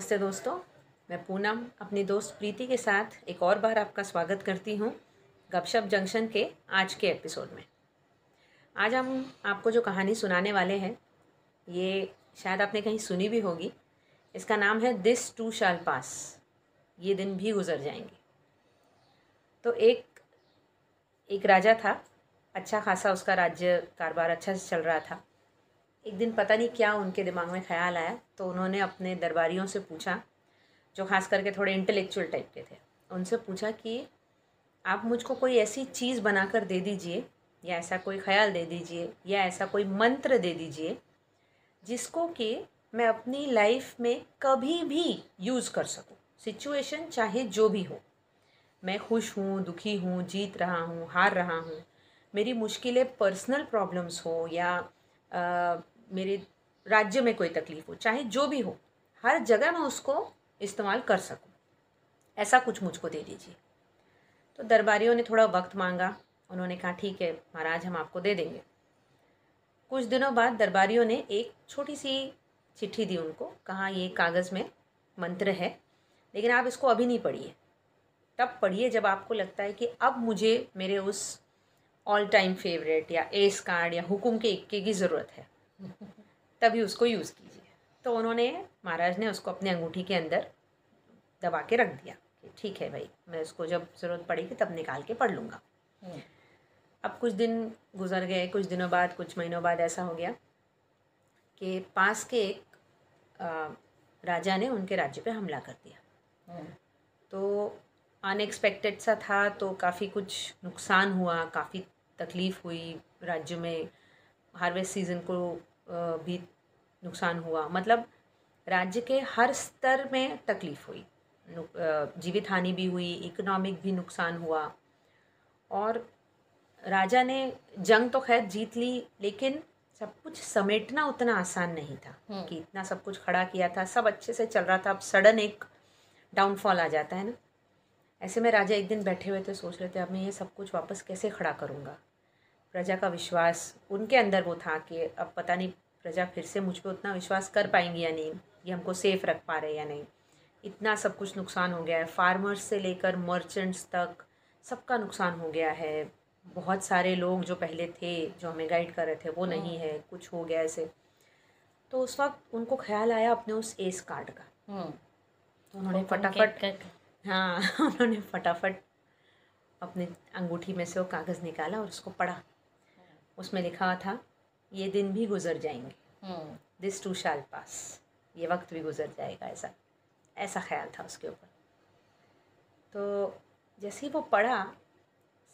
नमस्ते दोस्तों, मैं पूनम अपनी दोस्त प्रीति के साथ एक और बार आपका स्वागत करती हूँ गपशप जंक्शन के आज के एपिसोड में। आज हम आपको जो कहानी सुनाने वाले हैं, ये शायद आपने कहीं सुनी भी होगी। इसका नाम है दिस टू शाल पास, ये दिन भी गुजर जाएँगे। तो एक एक राजा था अच्छा खासा उसका राज्य कारोबार अच्छा से चल रहा था। एक दिन पता नहीं क्या उनके दिमाग में ख्याल आया तो उन्होंने अपने दरबारियों से पूछा, जो खास करके थोड़े इंटेलेक्चुअल टाइप के थे, उनसे पूछा कि आप मुझको कोई ऐसी चीज़ बनाकर दे दीजिए, या ऐसा कोई ख्याल दे दीजिए, या ऐसा कोई मंत्र दे दीजिए, जिसको कि मैं अपनी लाइफ में कभी भी यूज़ कर सकूँ। सिचुएशन चाहे जो भी हो। मैं खुश हूँ, दुखी हूँ, जीत रहा हूँ, हार रहा हूँ। मेरी मुश्किलें पर्सनल प्रॉब्लम्स हो, या मेरे राज्य में कोई तकलीफ़ हो, चाहे जो भी हो, हर जगह मैं उसको इस्तेमाल कर सकूँ। ऐसा कुछ मुझको दे दीजिए। तो दरबारियों ने थोड़ा वक्त मांगा। उन्होंने कहा, ठीक है, महाराज, हम आपको दे देंगे। कुछ दिनों बाद दरबारियों ने एक छोटी सी चिट्ठी दी उनको, कहा, ये कागज़ में मंत्र है, लेकिन आप इसको अभी नहीं पढ़िए। तब पढ़िए जब आपको लगता है कि अब मुझे मेरे उस ऑल टाइम फेवरेट या एस कार्ड या हुकुम के इक्के की ज़रूरत है। तभी उसको यूज़ कीजिए तो उन्होंने महाराज ने उसको अपने अंगूठी के अंदर दबा के रख दिया कि ठीक है भाई मैं उसको जब ज़रूरत पड़ेगी तब निकाल के पढ़ लूँगा हम्म। अब कुछ दिन गुजर गए कुछ दिनों बाद कुछ महीनों बाद ऐसा हो गया कि पास के एक आ, राजा ने उनके राज्य पे हमला कर दिया हम्म। तो अनएक्सपेक्टेड सा था तो काफ़ी कुछ नुकसान हुआ काफ़ी तकलीफ़ हुई राज्य में हार्वेस्ट सीज़न को भी नुकसान हुआ। मतलब राज्य के हर स्तर में तकलीफ़ हुई। जीवित हानि भी हुई इकोनॉमिक भी नुकसान हुआ। और राजा ने जंग तो खैर जीत ली लेकिन सब कुछ समेटना उतना आसान नहीं था हम्म। कि इतना सब कुछ खड़ा किया था। सब अच्छे से चल रहा था। अब सडन एक डाउनफॉल आ जाता है ना। ऐसे में राजा एक दिन बैठे हुए थे सोच रहे थे अब मैं ये सब कुछ वापस कैसे खड़ा करूँगा? प्रजा का विश्वास उनके अंदर वो था कि अब पता नहीं प्रजा फिर से मुझ पर उतना विश्वास कर पाएँगी या नहीं? ये हमको सेफ़ रख पा रहे या नहीं? इतना सब कुछ नुकसान हो गया है। फार्मर्स से लेकर मर्चेंट्स तक सबका नुकसान हो गया है। बहुत सारे लोग जो पहले थे जो हमें गाइड कर रहे थे वो नहीं है। कुछ हो गया ऐसे। तो उस वक्त उनको ख्याल आया अपने उस एस कार्ड का। हम्म। तो उन्होंने फटाफट हाँ उन्होंने फटाफट अपने अंगूठी में से वो कागज़ निकाला और उसको पढ़ा। उसमें लिखा था ये दिन भी गुजर जाएँगे। दिस टू शाल पास ये वक्त भी गुजर जाएगा ऐसा ऐसा ख्याल था उसके ऊपर। तो जैसे ही वो पढ़ा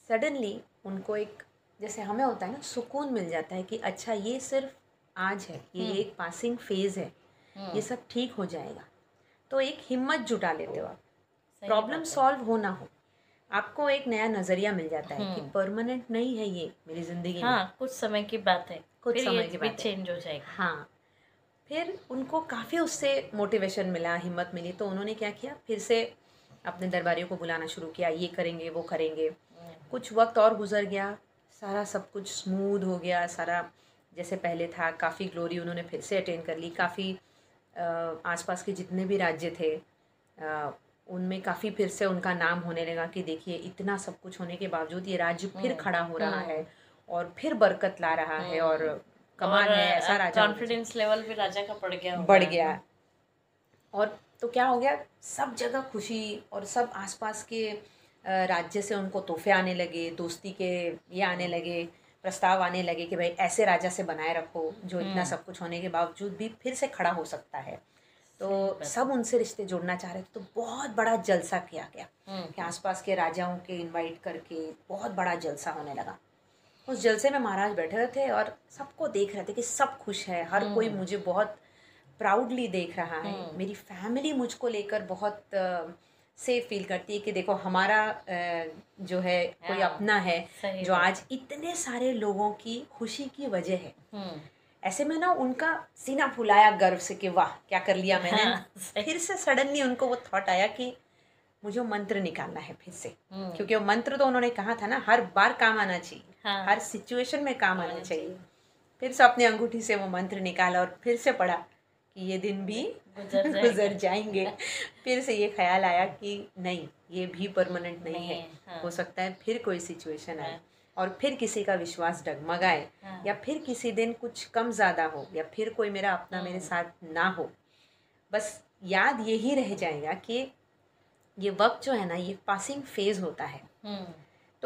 सडनली उनको एक जैसे हमें होता है ना सुकून मिल जाता है कि अच्छा ये सिर्फ़ आज है ये हम्म। एक पासिंग फ़ेज़ है हम्म। ये सब ठीक हो जाएगा। तो एक हिम्मत जुटा लेते हो आप। प्रॉब्लम सॉल्व हो। ना हो आपको एक नया नज़रिया मिल जाता है कि परमानेंट हम्म। नहीं है ये मेरी ज़िंदगी हाँ, में कुछ समय की बात है। कुछ समय की बात। चेंज हो जाएगा। हाँ। फिर उनको काफ़ी उससे मोटिवेशन मिला हिम्मत मिली तो उन्होंने क्या किया? फिर से अपने दरबारियों को बुलाना शुरू किया ये करेंगे वो करेंगे। हम्म। कुछ वक्त और गुजर गया सारा सब कुछ स्मूथ हो गया सारा जैसे पहले था काफ़ी ग्लोरी उन्होंने फिर से अटेंड कर ली। काफ़ी आसपास के जितने भी राज्य थे उनमें काफ़ी फिर से उनका नाम होने लगा कि देखिए इतना सब कुछ होने के बावजूद ये राज्य फिर हम्म, खड़ा हो रहा हम्म। है। और फिर बरकत ला रहा है और हम्म। कमाल है ऐसा राजा कॉन्फिडेंस लेवल भी राजा का बढ़ गया बढ़ गया। और तो क्या हो गया सब जगह खुशी और सब आसपास के राज्य से उनको तोहफे आने लगे दोस्ती के ये आने लगे प्रस्ताव आने लगे कि भाई ऐसे राजा से बनाए रखो जो इतना सब कुछ होने के बावजूद भी फिर से खड़ा हो सकता है। तो सब उनसे रिश्ते जोड़ना चाह रहे थे तो बहुत बड़ा जलसा किया गया हम्म। कि आसपास के राजाओं के इनवाइट करके बहुत बड़ा जलसा होने लगा। उस जलसे में महाराज बैठे हुए थे और सबको देख रहे थे कि सब खुश है। हर कोई हम्म। मुझे बहुत प्राउडली देख रहा है। हम्म। मेरी फैमिली मुझको लेकर बहुत सेफ़ फील करती है कि देखो हमारा जो है कोई हाँ, अपना है जो आज इतने सारे लोगों की खुशी की वजह है। ऐसे में ना उनका सीना फुलाया गर्व से कि वाह क्या कर लिया मैंने। हाँ, फिर से सडनली उनको वो थॉट आया कि मुझे मंत्र निकालना है फिर से। हम्म। क्योंकि वो मंत्र तो उन्होंने कहा था ना हर बार काम आना चाहिए। हाँ, हर सिचुएशन में काम आना चाहिए फिर से अपनी अंगूठी से वो मंत्र निकाला और फिर से पढ़ा कि ये दिन भी गुजर गुजर जाएँगे फिर से ये ख्याल आया कि नहीं ये भी परमानेंट नहीं, नहीं है हाँ। हो सकता है फिर कोई सिचुएशन आए हाँ। और फिर किसी का विश्वास डगमगाए हाँ। या फिर किसी दिन कुछ कम ज़्यादा हो या फिर कोई मेरा अपना मेरे हाँ। साथ ना हो बस याद यही रह जाएगा कि ये वक्त जो है ना ये पासिंग फ़ेज़ होता है हम्म।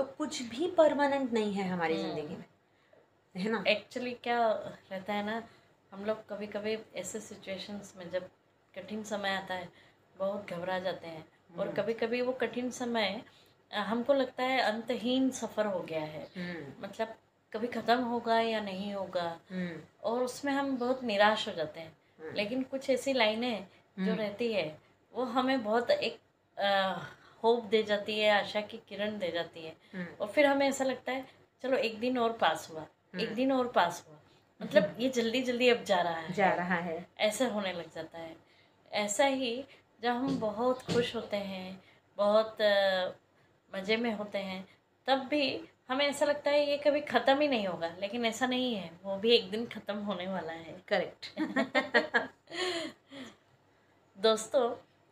तो कुछ भी परमानेंट नहीं है हमारी हम्म। ज़िंदगी में है ना? एक्चुअली क्या रहता है ना हम लोग कभी कभी ऐसे सिचुएशंस में जब कठिन समय आता है बहुत घबरा जाते हैं। और हम्म। कभी कभी वो कठिन समय हमको लगता है अंतहीन सफ़र हो गया है। मतलब कभी ख़त्म होगा या नहीं होगा और उसमें हम बहुत निराश हो जाते हैं। लेकिन कुछ ऐसी लाइनें जो रहती है वो हमें बहुत एक होप दे जाती है आशा की किरण दे जाती है। हम्म। और फिर हमें ऐसा लगता है चलो एक दिन और पास हुआ एक हम्म। दिन और पास हुआ। मतलब ये जल्दी जल्दी अब जा रहा है। जा रहा है। ऐसा होने लग जाता है। ऐसा ही जब हम बहुत खुश होते हैं बहुत मज़े में होते हैं तब भी हमें ऐसा लगता है ये कभी ख़त्म ही नहीं होगा लेकिन ऐसा नहीं है। वो भी एक दिन ख़त्म होने वाला है। करेक्ट दोस्तों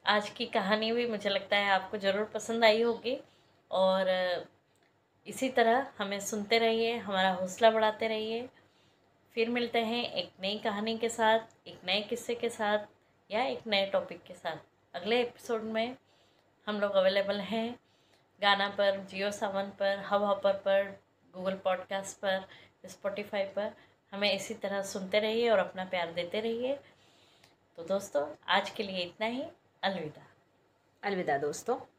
आज की कहानी भी मुझे लगता है आपको ज़रूर पसंद आई होगी। और इसी तरह हमें सुनते रहिए, हमारा हौसला बढ़ाते रहिए। फिर मिलते हैं एक नई कहानी के साथ, एक नए किस्से के साथ या एक नए टॉपिक के साथ। अगले एपिसोड में हम लोग अवेलेबल हैं गाना पर, जियो सावन पर हब हॉपर पर गूगल पॉडकास्ट पर स्पॉटिफाई पर। हमें इसी तरह सुनते रहिए और अपना प्यार देते रहिए। तो दोस्तों, आज के लिए इतना ही। अलविदा। अलविदा दोस्तों।